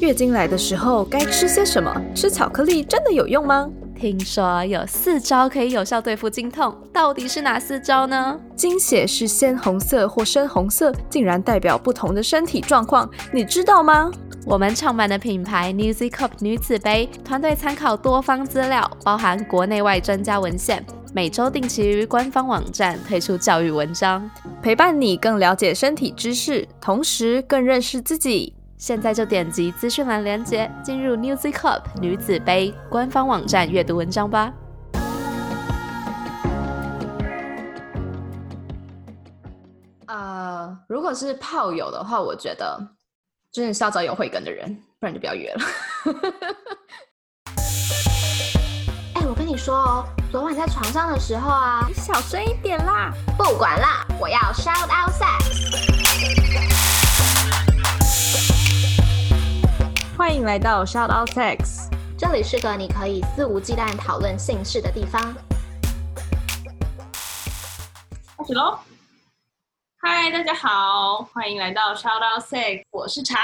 月经来的时候该吃些什么？吃巧克力真的有用吗？听说有四招可以有效对付经痛，到底是哪四招呢？经血是鲜红色或深红色，竟然代表不同的身体状况，你知道吗？我们创办的品牌 Cup 女子杯团队参考多方资料，包含国内外专家文献，每周定期于官方网站推出教育文章，陪伴你更了解身体知识，同时更认识自己。现在就点击资讯栏链接，进入 Newzy Cup 女子杯官方网站阅读文章吧。呃，如果是炮友的话，我觉得真的是要找有慧根的人，不然就不要约了。哎、我跟你说哦，昨晚在床上的时候啊，你小声一点啦！不管啦，我要 shout out sex。欢迎来到 Shout Out Sex。这里是个你可以肆无忌惮讨论性事的地方。开始喽！嗨，大家好，欢迎来到 Shout Out Sex，我是茶。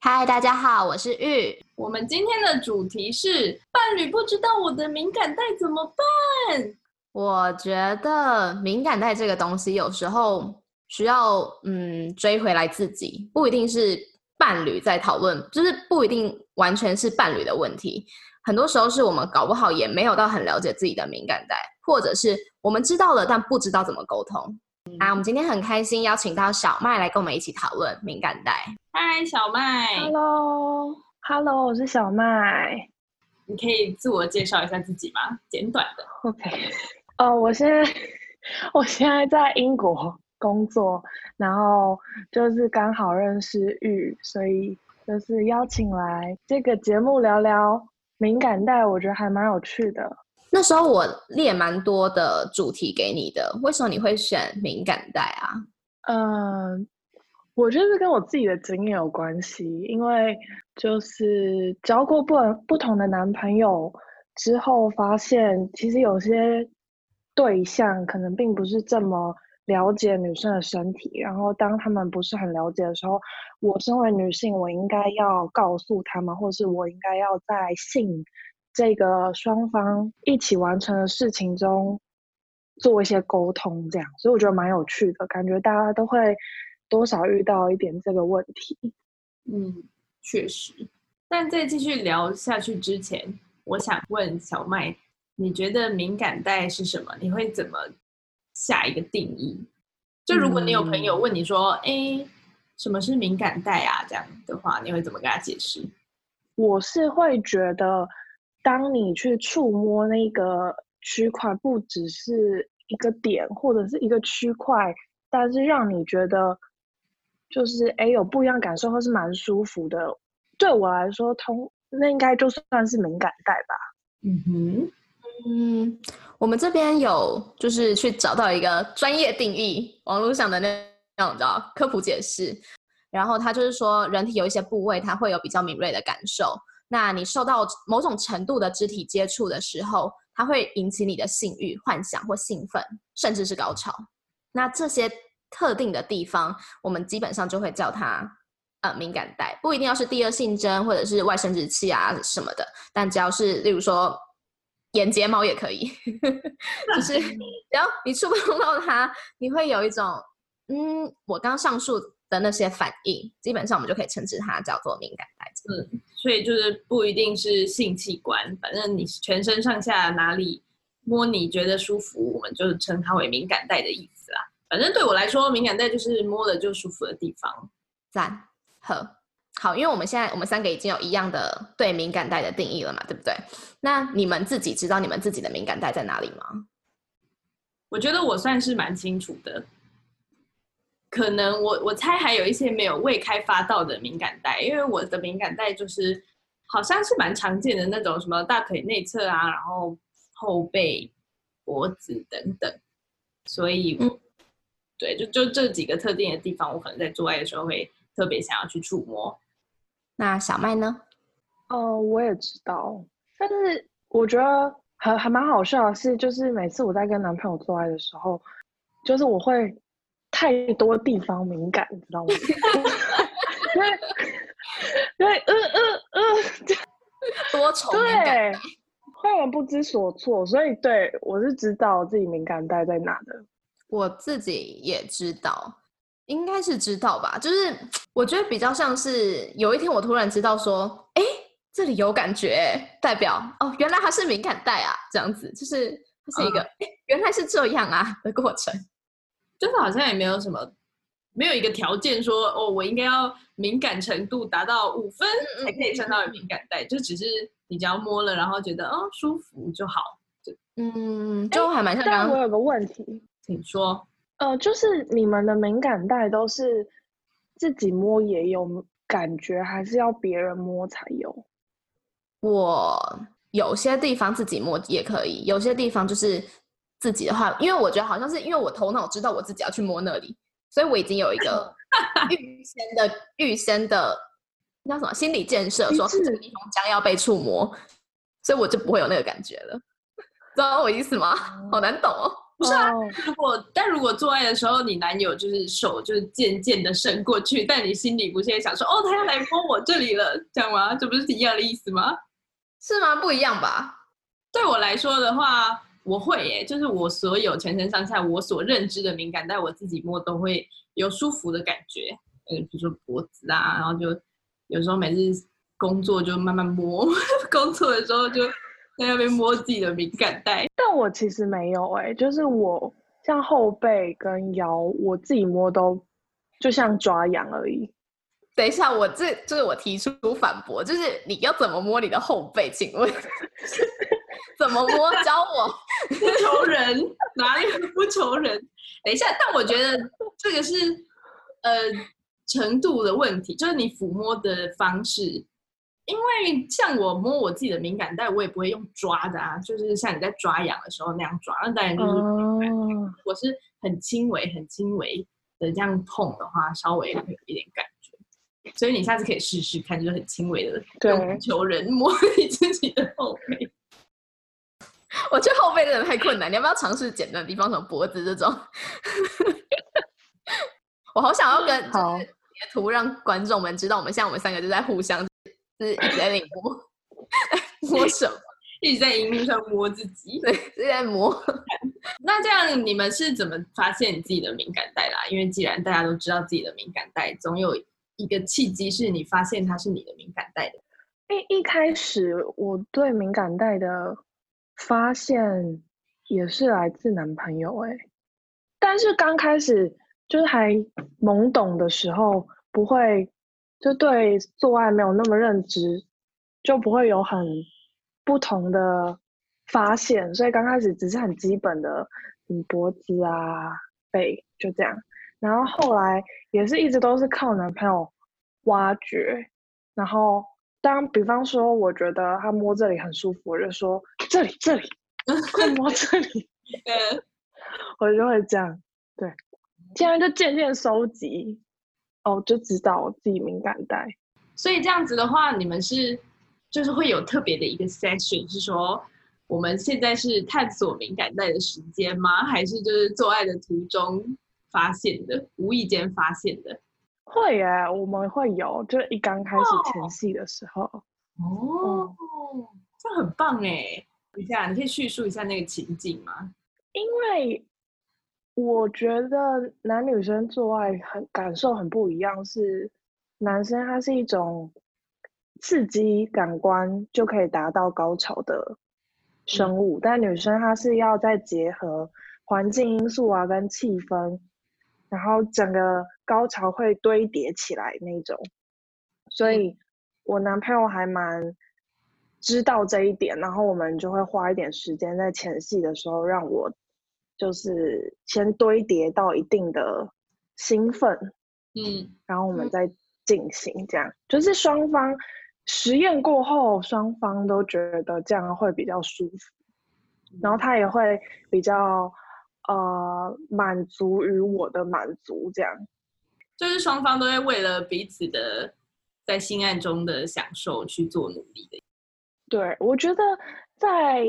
嗨，大家好，我是玉。我们今天的主题是伴侣不知道我的敏感带怎么办？我觉得敏感带这个东西，有时候需要嗯追回来自己，不一定是伴侣在讨论，就是不一定完全是伴侣的问题。很多时候是我们搞不好也没有到很了解自己的敏感带，或者是我们知道了，但不知道怎么沟通。啊，我们今天很开心邀请到小麦来跟我们一起讨论敏感带。嗨，小麦，Hello，Hello，我是小麦。你可以自我介绍一下自己吗？简短的。OK，哦，我现在 我现在在英国工作，然后就是刚好认识玉，所以就是邀请来这个节目聊聊敏感带，我觉得还蛮有趣的。那时候我列蛮多的主题给你的，为什么你会选敏感带啊？嗯，我觉得是跟我自己的经验有关系，因为就是交过不不同的男朋友之后，发现其实有些对象可能并不是这么了解女生的身体，然后当他们不是很了解的时候，我身为女性，我应该要告诉他们，或是我应该要在性这个双方一起完成的事情中做一些沟通，这样，所以我觉得蛮有趣的，感觉大家都会多少遇到一点这个问题。嗯，确实。但在继续聊下去之前，我想问小麦，你觉得敏感带是什么？你会怎么下一个定义？就如果你有朋友问你说：“哎、什么是敏感带啊？”这样的话，你会怎么跟他解释？我是会觉得，当你去触摸那个区块，不只是一个点或者是一个区块，但是让你觉得就是哎有不一样感受，或是蛮舒服的。对我来说，通那应该就算是敏感带吧。嗯哼，嗯，我们这边有就是去找到一个专业定义，网络上的那那种叫科普解释，然后它就是说人体有一些部位它会有比较敏锐的感受，那你受到某种程度的肢体接触的时候，它会引起你的性欲、幻想或兴奋，甚至是高潮。那这些特定的地方，我们基本上就会叫它呃敏感带，不一定要是第二性征或者是外生殖器啊什么的，但只要是例如说眼睫毛也可以，就是然后你触碰到它，你会有一种嗯，我刚上述的那些反应，基本上我们就可以称之它叫做敏感带。嗯，所以就是不一定是性器官，反正你全身上下哪里摸你觉得舒服，我们就称它为敏感带的意思啦。反正对我来说，敏感带就是摸了就舒服的地方。赞呵，好，因为我们现在我们三个已经有一样的对敏感带的定义了嘛，对不对？那你们自己知道你们自己的敏感带在哪里吗？我觉得我算是蛮清楚的，可能我我猜还有一些没有未开发到的敏感带，因为我的敏感带就是好像是蛮常见的那种什么大腿内侧啊，然后后背、脖子等等，所以嗯对，就就这几个特定的地方，我可能在做爱的时候会特别想要去触摸。那小麦呢？哦，我也知道，但是我觉得还还蛮好笑的是，就是每次我在跟男朋友做爱的时候，就是我会太多地方敏感，你知道吗？因 为因为，呃呃呃，多重敏感对，会有人不知所措，所以对我是知道自己敏感带在哪的。我自己也知道，应该是知道吧。就是我觉得比较像是有一天我突然知道说，哎，这里有感觉，代表哦，原来它是敏感带啊，这样子，就是它是一个，哎、原来是这样啊的过程。就是好像也没有什么，没有一个条件说哦，我应该要敏感程度达到五分嗯才可以称到敏感带，就只是你只要摸了，然后觉得哦舒服就好。嗯，就还蛮像刚刚但我有个问题，请说，呃，就是你们的敏感带都是自己摸也有感觉，还是要别人摸才有？我有些地方自己摸也可以，有些地方就是自己的话，因为我觉得好像是因为我头脑知道我自己要去摸那里，所以我已经有一个 预先的预先的那叫什么心理建设，说这个地方将要被触摸，所以我就不会有那个感觉了。知道我意思吗？好难懂哦。不是啊哦如果但如果做爱的时候，你男友就是手就是渐渐的伸过去，但你心里不是也想说哦，他要来摸我这里了，这样吗？这不是一样的意思吗？是吗？不一样吧？对我来说的话，我会耶，就是我所有全身上下我所认知的敏感带，我自己摸都会有舒服的感觉。嗯，比如说脖子啊，然后就有时候每次工作就慢慢摸，工作的时候就在那边摸自己的敏感带。但我其实没有哎、就是我像后背跟腰，我自己摸都就像抓痒而已。等一下，我这就是我提出反驳，就是你要怎么摸你的后背？请问 怎么摸？教我。不求人，哪里不求人？等一下，但我觉得这个是呃程度的问题，就是你抚摸的方式。因为像我摸我自己的敏感带，我也不会用抓的啊，就是像你在抓痒的时候那样抓，那当然就是哦，我是很轻微、很轻微的这样痛的话，稍微会有一点感觉。所以你下次可以试试看，就是很轻微的对求人摸你自己的后背。我觉得后背真的太困难，你要不要尝试简单的地方，什么脖子这种？我好想要跟好截图让观众们知道，我们现在我们三个就在互相就是一直在那里摸 摸手，一直在荧幕上摸自己。对，一直在摸。那这样你们是怎么发现你自己的敏感带啦？因为既然大家都知道自己的敏感带，总有一个契机是你发现它是你的敏感带的。一一开始我对敏感带的发现也是来自男朋友哎、但是刚开始就是还懵懂的时候，不会就对做爱没有那么认知，就不会有很不同的发现，所以刚开始只是很基本的，嗯，脖子啊、背就这样，然后后来也是一直都是靠男朋友挖掘，然后当比方说我觉得他摸这里很舒服，我就说这里这里，快摸这里，呃，我就会这样，对，这样就渐渐收集，哦，就知道我自己敏感带。所以这样子的话，你们是就是会有特别的一个 session，是说我们现在是探索敏感带的时间吗？还是就是做爱的途中发现的，无意间发现的？会耶，我们会有，就一刚开始前戏的时候，哦，这很棒哎！等一下，你可以叙述一下那个情景吗？因为我觉得男女生做爱很感受很不一样，是男生他是一种刺激感官就可以达到高潮的生物，但女生她是要再结合环境因素啊跟气氛，然后整个高潮会堆叠起来那种，所以我男朋友还蛮知道这一点，然后我们就会花一点时间在前戏的时候让我就是先堆叠到一定的兴奋，嗯，然后我们再进行，这样就是双方实验过后，双方都觉得这样会比较舒服，然后他也会比较呃满足于我的满足，这样。就是双方都会为了彼此的在性爱中的享受去做努力的。对，我觉得在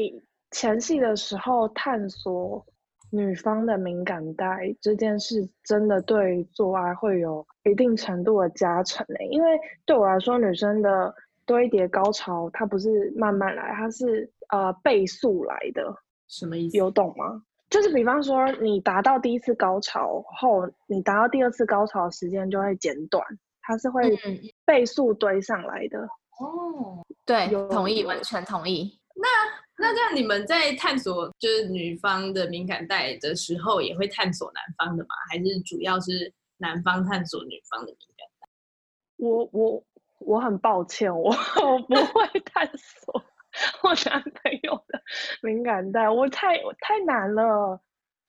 前戏的时候探索女方的敏感带这件事真的对做爱会有一定程度的加成诶，因为对我来说，女生的堆叠高潮它不是慢慢来，它是呃倍速来的，什么意思？有懂吗？就是比方说，你达到第一次高潮后，你达到第二次高潮的时间就会减短，它是会嗯倍速堆上来的。哦，对有，同意，完全同意。那那这样你们在探索就是女方的敏感带的时候，也会探索男方的吗？还是主要是男方探索女方的敏感带？我我我很抱歉，我我不会探索我男朋友的敏感带，我太我太难了。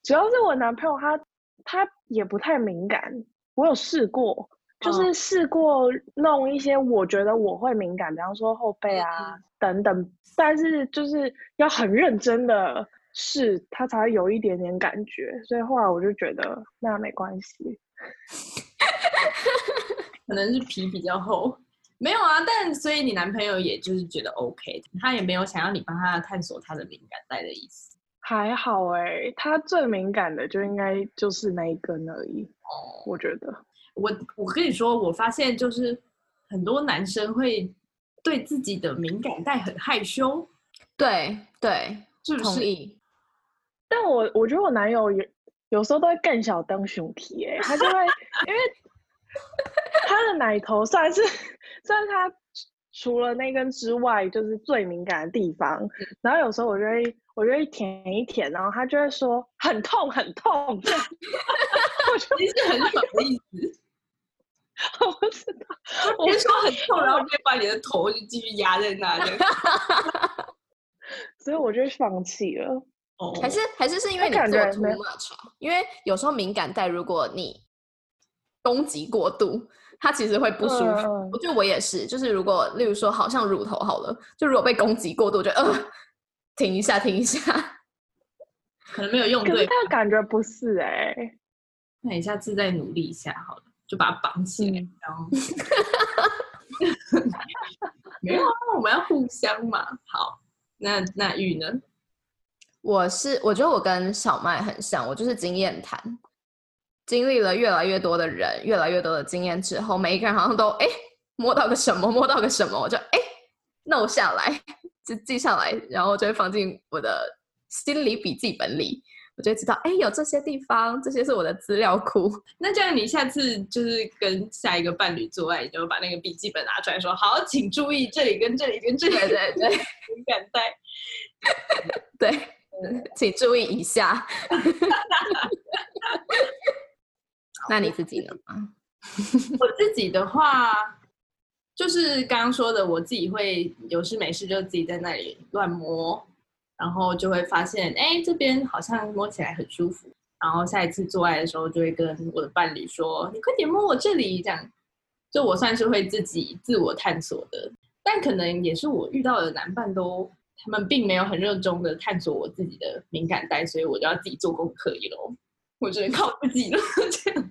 主要是我男朋友他他也不太敏感，我有试过，就是试过弄一些我觉得我会敏感，比方说后背啊等等，但是就是要很认真的试，他才会有一点点感觉。所以后来我就觉得那没关系。可能是皮比较厚。没有啊，但所以你男朋友也就是觉得 OK，他也没有想要你帮他探索他的敏感带的意思。还好哎、他最敏感的就应该就是那一根而已，哦，我觉得。我我跟你说，我发现就是很多男生会对自己的敏感带很害羞，对对，是不是？同意。但我我觉得我男友有有时候都会更小灯熊皮哎、他就会因为他的奶头算是算是他除了那根之外就是最敏感的地方，然后有时候我就会我就会舔一舔，然后他就会说很痛很痛，我就其实很爽的意思。我不知道，我别说很痛，然后就把你的头就继续压在那里。所以我就放弃了。哦，还是还是是因为你感做 too much，啊因为有时候敏感带，如果你攻击过度，它其实会不舒服。我觉得我也是，就是如果例如说，好像乳头好了，就如果被攻击过度，我觉得呃，停一下，停一下。可能没有用对，可是感觉不是哎、那你下次再努力一下好了，就把它绑起来，嗯然后 没有啊，我们要互相嘛。好，那那玉呢？我是我觉得我跟小麦很像，我就是经验谈，经历了越来越多的人，越来越多的经验之后，每一个人好像都哎摸到个什么，摸到个什么，我就哎 note 下来，就记下来，然后就会放进我的心理笔记本里，我就会知道哎有这些地方，这些是我的资料库。那这样你下次就是跟下一个伴侣做爱，你就把那个笔记本拿出来说，好，请注意这里跟这里跟这里对对对敏感带。对，请注意一下。那你自己呢？我自己的话，就是刚刚说的，我自己会有事没事就自己在那里乱摸，然后就会发现，哎，这边好像摸起来很舒服。然后下一次做爱的时候，就会跟我的伴侣说：“你快点摸我这里。”这样，就我算是会自己自我探索的，但可能也是我遇到的男伴都，他们并没有很热衷的探索我自己的敏感带，所以我就要自己做功课一喽。我只能靠自己了，这样。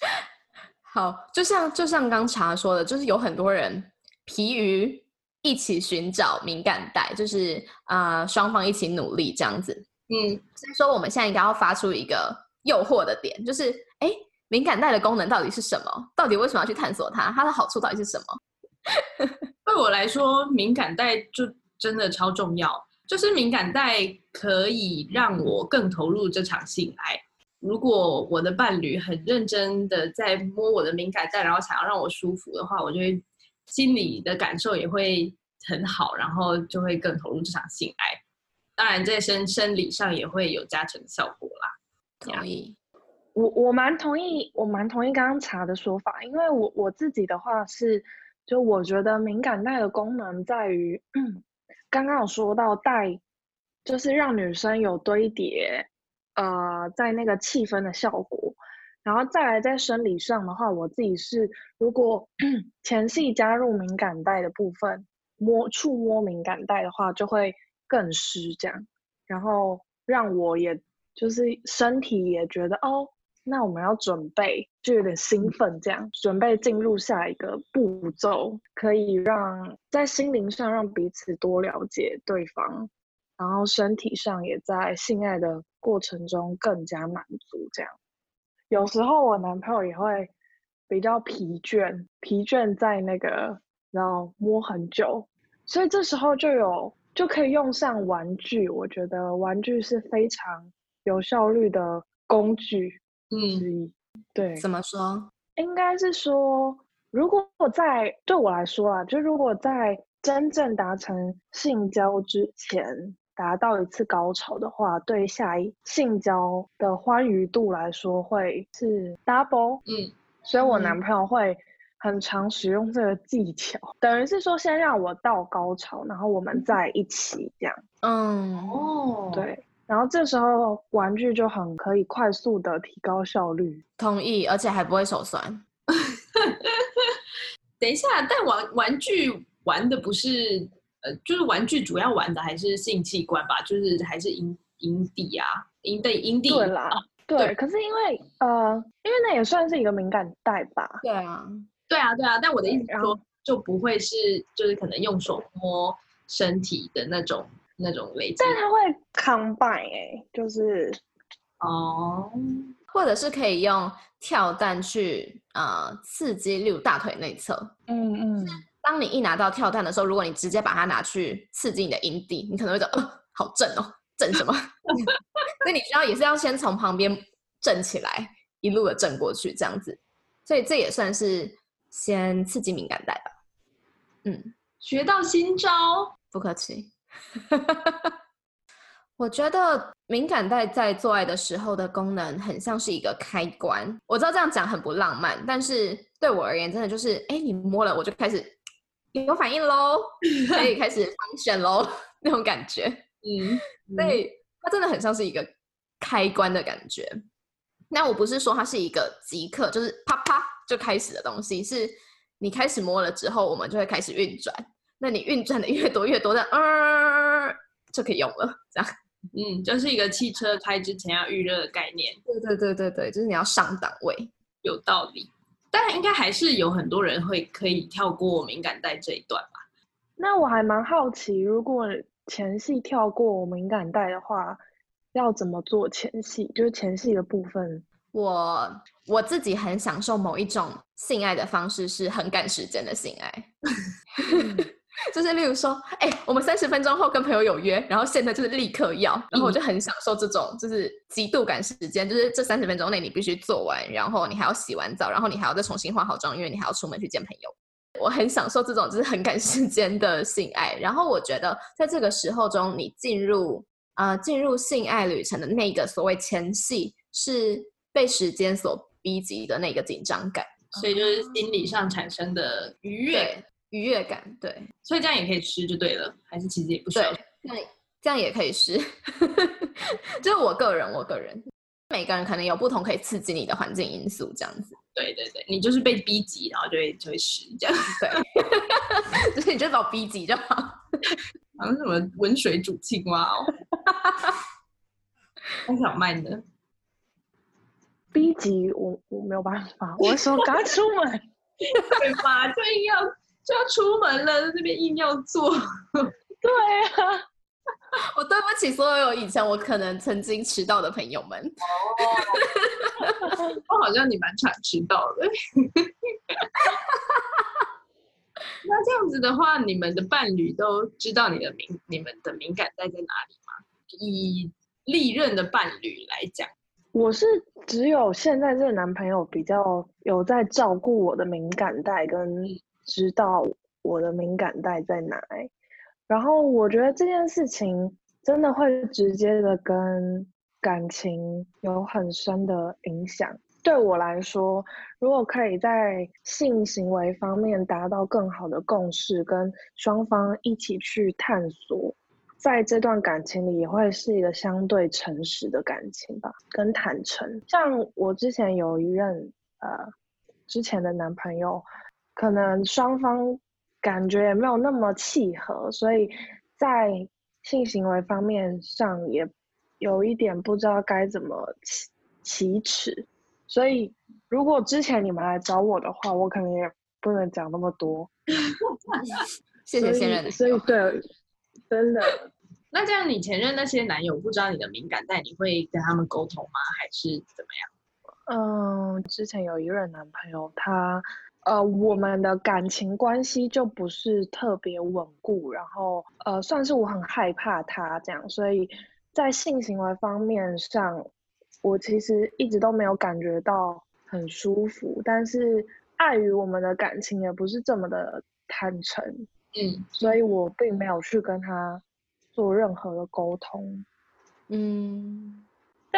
好，就像就像刚茶说的，就是有很多人疲于一起寻找敏感带，就是啊双、方一起努力这样子。嗯，所以说我们现在应该要发出一个诱惑的点，就是哎，诶敏感带的功能到底是什么？到底为什么要去探索它？它的好处到底是什么？对我来说，敏感带就真的超重要。就是敏感带可以让我更投入这场性爱。如果我的伴侣很认真的在摸我的敏感带，然后想要让我舒服的话，我就会心理的感受也会很好，然后就会更投入这场性爱。当然，在生生理上也会有加成的效果啦。同意。我我蛮同意，我蛮同意刚刚查的说法，因为我我自己的话是，就我觉得敏感带的功能在于，嗯，刚刚有说到带，就是让女生有堆叠，呃，在那个气氛的效果，然后再来在生理上的话，我自己是如果 前戏加入敏感带的部分，摸触摸敏感带的话，就会更湿这样，然后让我也就是身体也觉得哦，那我们要准备，就有点兴奋这样，准备进入下一个步骤，可以让在心灵上让彼此多了解对方，然后身体上也在性爱的过程中更加满足。这样，有时候我男朋友也会比较疲倦，疲倦在那个然后摸很久，所以这时候就有就可以用上玩具。我觉得玩具是非常有效率的工具嗯，之一。对，怎么说？应该是说，如果在对我来说啊，就如果在真正达成性交之前达到一次高潮的话，对下一性交的欢愉度来说会是 double。嗯，所以我嗯男朋友会很常使用这个技巧，等于是说先让我到高潮，然后我们在一起这样。嗯，哦，，对，然后这时候玩具就很可以快速的提高效率。同意，而且还不会手酸。等一下，但玩玩具玩的不是呃，就是玩具主要玩的还是性器官吧，就是还是阴阴蒂啊，阴蒂阴蒂。对啦，对，对可是因为呃，因为那也算是一个敏感带吧。对啊，对啊，对啊，但我的意思是说，就不会是就是可能用手摸身体的那种那种类型。但它会 combine 哎、就是哦，或者是可以用跳蛋去呃刺激，例如大腿内侧。嗯嗯，当你一拿到跳蛋的时候，如果你直接把它拿去刺激你的阴蒂，你可能会觉得，呃，好震哦，震什么？所以你需要也是要先从旁边震起来，一路的震过去，这样子。所以这也算是先刺激敏感带吧。嗯，学到新招。不客气。我觉得敏感带在做爱的时候的功能很像是一个开关。我知道这样讲很不浪漫，但是对我而言，真的就是，哎，你摸了，我就开始有反应喽，可以开始 function 喽，那种感觉。嗯，所以它真的很像是一个开关的感觉。那我不是说它是一个即刻就是啪啪就开始的东西，是你开始摸了之后，我们就会开始运转。那你运转的越多越多，的呃就可以用了。这样，嗯，就是一个汽车开之前要预热的概念，对对对对对，就是你要上档位。有道理。但应该还是有很多人会可以跳过敏感带这一段吧？那我还蛮好奇，如果前戏跳过敏感带的话，要怎么做前戏？就是前戏的部分。我我自己很享受某一种性爱的方式，是很赶时间的性爱。就是例如说，哎、我们三十分钟后跟朋友有约，然后现在就是立刻要，然后我就很享受这种就是极度赶时间，就是这三十分钟内你必须做完，然后你还要洗完澡，然后你还要再重新化好妆，因为你还要出门去见朋友。我很享受这种就是很赶时间的性爱，然后我觉得在这个时候中，你进入呃进入性爱旅程的那个所谓前戏，是被时间所逼急的那个紧张感，所以就是。心理上产生的愉悦，对愉悦感，对所以这样也可以吃就对了，还是其实也不需要对，这样这样也可以吃，就是我个人我个人，每个人可能有不同可以刺激你的环境因素，这样子，对对对，你就是被逼急，然后就会就会吃这样，对，就是你就把我逼急就好。好像什么温水煮青蛙哦。那小麦的。逼急我我没有办法，我会说刚出门。对吧？就硬要就要出门了，在这边硬要做。对啊，我对不起所有以前我可能曾经迟到的朋友们。哦我好像你蛮常迟到的。那这样子的话，你们的伴侣都知道你的敏你们的敏感带在哪里吗？以历任的伴侣来讲，我是只有现在这个男朋友比较有在照顾我的敏感带，跟知道我的敏感带在哪。然后我觉得这件事情真的会直接的跟感情有很深的影响。对我来说，如果可以在性行为方面达到更好的共识，跟双方一起去探索，在这段感情里也会是一个相对诚实的感情吧，跟坦诚。像我之前有一任呃之前的男朋友，可能双方感觉也没有那么契合，所以在性行为方面上也有一点不知道该怎么启启齿。所以如果之前你们来找我的话，我可能也不能讲那么多。谢谢现任所以对，真的 那这样你前任那些男友不知道你的敏感带，你会跟他们沟通吗？还是怎么样？嗯，之前有一任男朋友，他呃，我们的感情关系就不是特别稳固，然后呃，算是我很害怕他这样，所以在性行为方面上，我其实一直都没有感觉到很舒服，但是碍于我们的感情也不是这么的坦诚，嗯，所以我并没有去跟他做任何的沟通。嗯，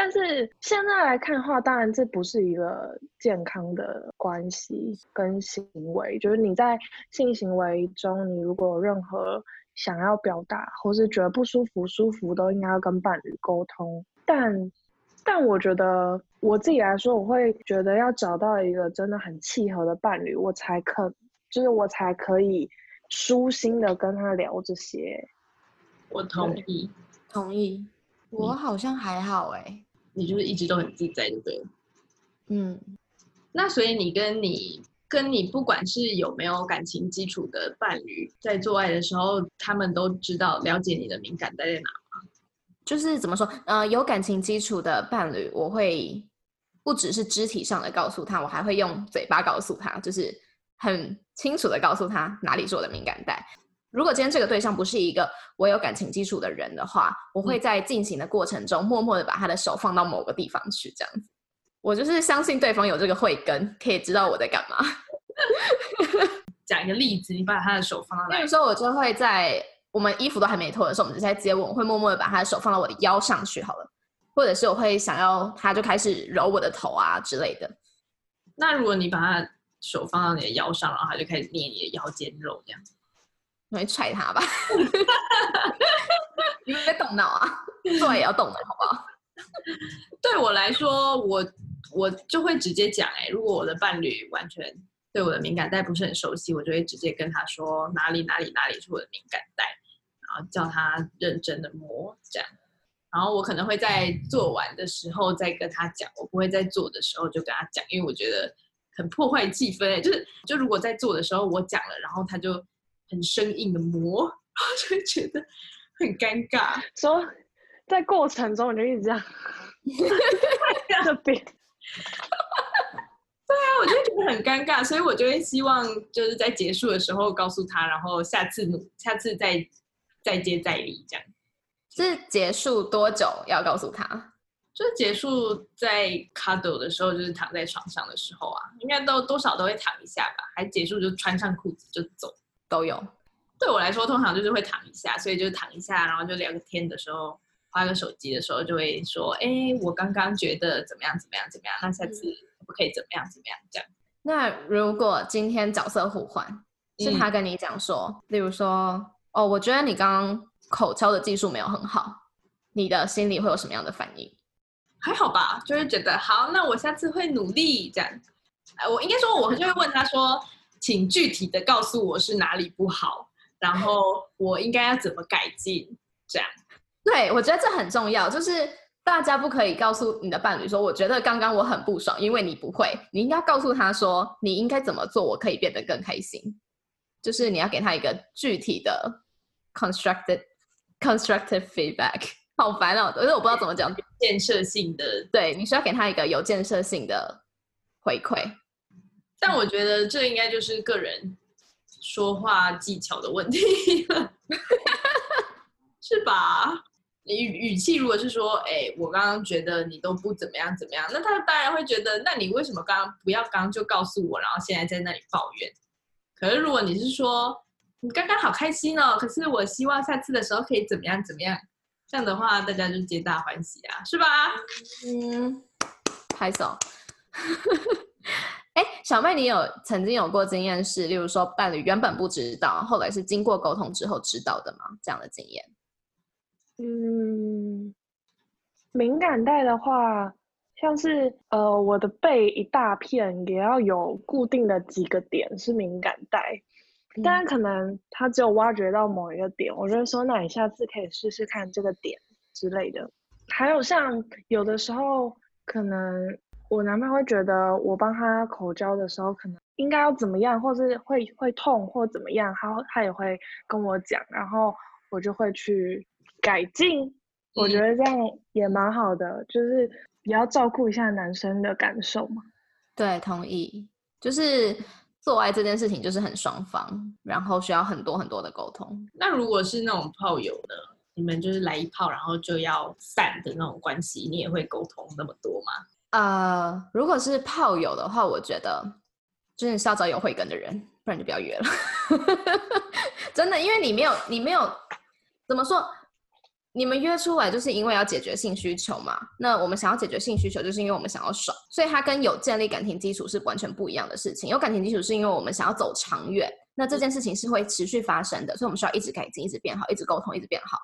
但是现在来看的话，当然这不是一个健康的关系跟行为。就是你在性行为中，你如果有任何想要表达，或是觉得不舒服、舒服，都应该要跟伴侣沟通。但但我觉得我自己来说，我会觉得要找到一个真的很契合的伴侣，我才可，就是我才可以舒心的跟他聊这些。我同意。同意。我好像还好哎、你就是一直都很自在，对不对了？嗯，那所以你跟你跟你不管是有没有感情基础的伴侣，在做爱的时候，他们都知道了解你的敏感带在哪吗。就是怎么说，呃，有感情基础的伴侣，我会不只是肢体上的告诉他，我还会用嘴巴告诉他，就是很清楚的告诉他哪里是我的敏感带。如果今天这个对象不是一个我有感情基础的人的话，我会在进行的过程中默默的把他的手放到某个地方去，这样子。我就是相信对方有这个慧根，可以知道我在干嘛。讲一个例子，你把他的手放到哪里比如？说，我就会在我们衣服都还没脱的时候，我们就在接吻，我会默默的把他的手放到我的腰上去好了，或者是我会想要他就开始揉我的头啊之类的。那如果你把他手放到你的腰上，然后他就开始捏你的腰间肉，这样我会踹他吧。你们在动脑啊？做爱也要动脑，好不好？对我来说，我我就会直接讲，哎，如果我的伴侣完全对我的敏感带不是很熟悉，我就会直接跟他说哪里哪里哪里是我的敏感带，然后叫他认真的摸这样。然后我可能会在做完的时候再跟他讲，我不会在做的时候就跟他讲，因为我觉得很破坏气氛。就是就如果在做的时候我讲了，然后他就很生硬的磨，然 后就会觉得很尴尬。说在过程中我就一直这样 对啊，我就觉得很尴尬，所以我就会希望就是在结束的时候告诉他，然后下次努下次再再接再厉这样。是结束多久要告诉他？就是结束在 cuddle 的时候，就是躺在床上的时候啊，应该都多少都会躺一下吧。还结束就穿上裤子就走。都有。对我来说，通常就是会躺一下，所以就躺一下，然后就聊个天的时候，发个手机的时候，就会说：“哎，我刚刚觉得怎么样怎么样怎么样，那下次可不可以怎么样怎么样这样。那如果今天角色互换，是嗯他跟你讲说，例如说，哦，我觉得你刚刚口交的技术没有很好，你的心里会有什么样的反应？还好吧，就是觉得好，那我下次会努力这样。呃，我应该说，我就会问他说，请具体的告诉我是哪里不好，然后我应该要怎么改进，这样。对，我觉得这很重要，就是大家不可以告诉你的伴侣说，我觉得刚刚我很不爽，因为你不会，你应该告诉他说，你应该怎么做，我可以变得更开心。就是你要给他一个具体的 constructive constructive feedback。好烦哦，因为我不知道怎么讲。建设性的，对，你需要给他一个有建设性的回馈。但我觉得这应该就是个人说话技巧的问题，是吧？你语语气如果是说，哎、我刚刚觉得你都不怎么样怎么样，那他当然会觉得，那你为什么刚刚不要刚刚就告诉我，然后现在在那里抱怨？可是如果你是说，你刚刚好开心哦，可是我希望下次的时候可以怎么样怎么样，这样的话大家就皆大欢喜啊，是吧？嗯，拍手。哎，小妹，你有曾经有过经验是，例如说伴侣原本不知道，后来是经过沟通之后知道的吗？这样的经验？嗯，敏感带的话，像是呃我的背一大片，也要有固定的几个点是敏感带，但可能他只有挖掘到某一个点，我就会说，那你下次可以试试看这个点之类的。还有像有的时候，可能我男朋友会觉得我帮他口交的时候，可能应该要怎么样，或是会会痛或怎么样，他他也会跟我讲，然后我就会去改进。我觉得这样也蛮好的，就是也要照顾一下男生的感受嘛。对，同意。就是做爱这件事情就是很双方，然后需要很多很多的沟通。那如果是那种炮友的，你们就是来一炮，然后就要散的那种关系，你也会沟通那么多吗？呃，如果是炮友的话，我觉得真的是要找有慧根的人，不然就不要约了。真的，因为你没有，你没有怎么说？你们约出来就是因为要解决性需求嘛？那我们想要解决性需求，就是因为我们想要爽，所以它跟有建立感情基础是完全不一样的事情。有感情基础是因为我们想要走长远，那这件事情是会持续发生的，所以我们需要一直改进、一直变好、一直沟通、一直变好。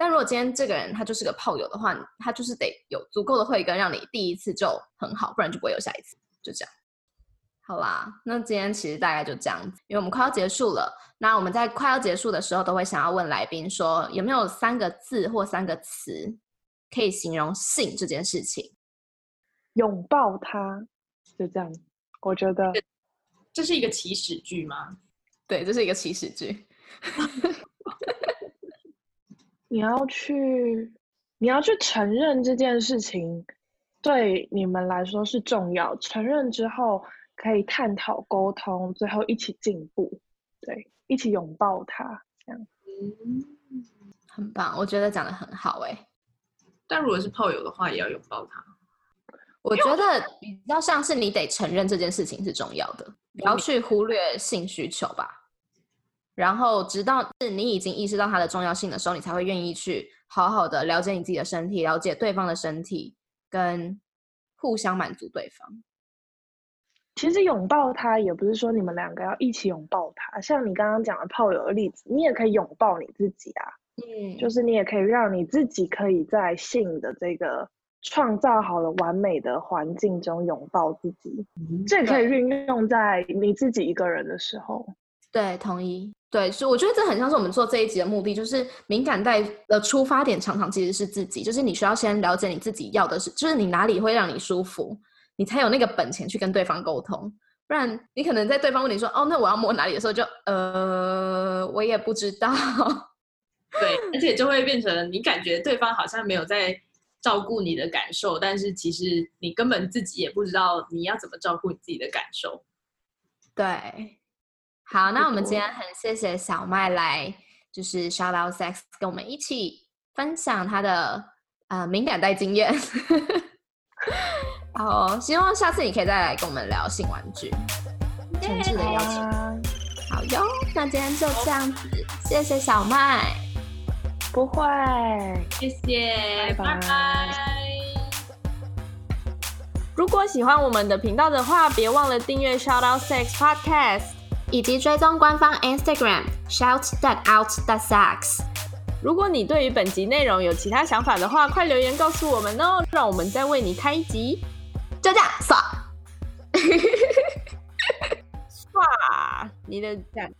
但如果今天这个人他就是个炮友的话，他就是得有足够的慧根，让你第一次就很好，不然就不会有下一次。就这样。好啦，那今天其实大概就这样子，因为我们快要结束了。那我们在快要结束的时候，都会想要问来宾说，有没有三个字或三个词可以形容性这件事情？拥抱他，就这样。我觉得这是一个起始句吗？对，这是一个起始句。你要去，你要去承认这件事情对你们来说是重要。承认之后。可以探讨、沟通，最后一起进步，对，一起拥抱他，这样，嗯，很棒，我觉得讲的很好，哎。但如果是炮友的话，也要拥抱他。我觉得比较像是你得承认这件事情是重要的，不要去忽略性需求吧。然后，直到是你已经意识到它的重要性的时候，你才会愿意去好好的了解你自己的身体，了解对方的身体，跟互相满足对方。其实拥抱他也不是说你们两个要一起拥抱他，像你刚刚讲的炮友的例子，你也可以拥抱你自己啊。嗯，就是你也可以让你自己可以在性的这个创造好了完美的环境中拥抱自己，这也可以运用在你自己一个人的时候。对，同意。对，所以我觉得这很像是我们做这一集的目的，就是敏感带的出发点常常其实是自己，就是你需要先了解你自己要的是，就是你哪里会让你舒服。你才有那个本钱去跟对方沟通，不然你可能在对方问你说“哦，那我要摸哪里”的时候，就呃，我也不知道。对，而且就会变成你感觉对方好像没有在照顾你的感受，但是其实你根本自己也不知道你要怎么照顾你自己的感受。对，好，那我们今天很谢谢小麦来，就是 Shout Out Sex 跟我们一起分享他的呃敏感带经验。好，希望下次你可以再来跟我们聊性玩具，诚挚的邀请。好哟，那今天就这样子，谢谢小麦，不会，谢谢，拜拜。如果喜欢我们的频道的话，别忘了订阅 Shout Out Sex Podcast，以及追踪官方 Instagram Shout That Out That Sex。如果你对于本集内容有其他想法的话，快留言告诉我们哦，让我们再为你开一集。就这样刷，刷 你的赞。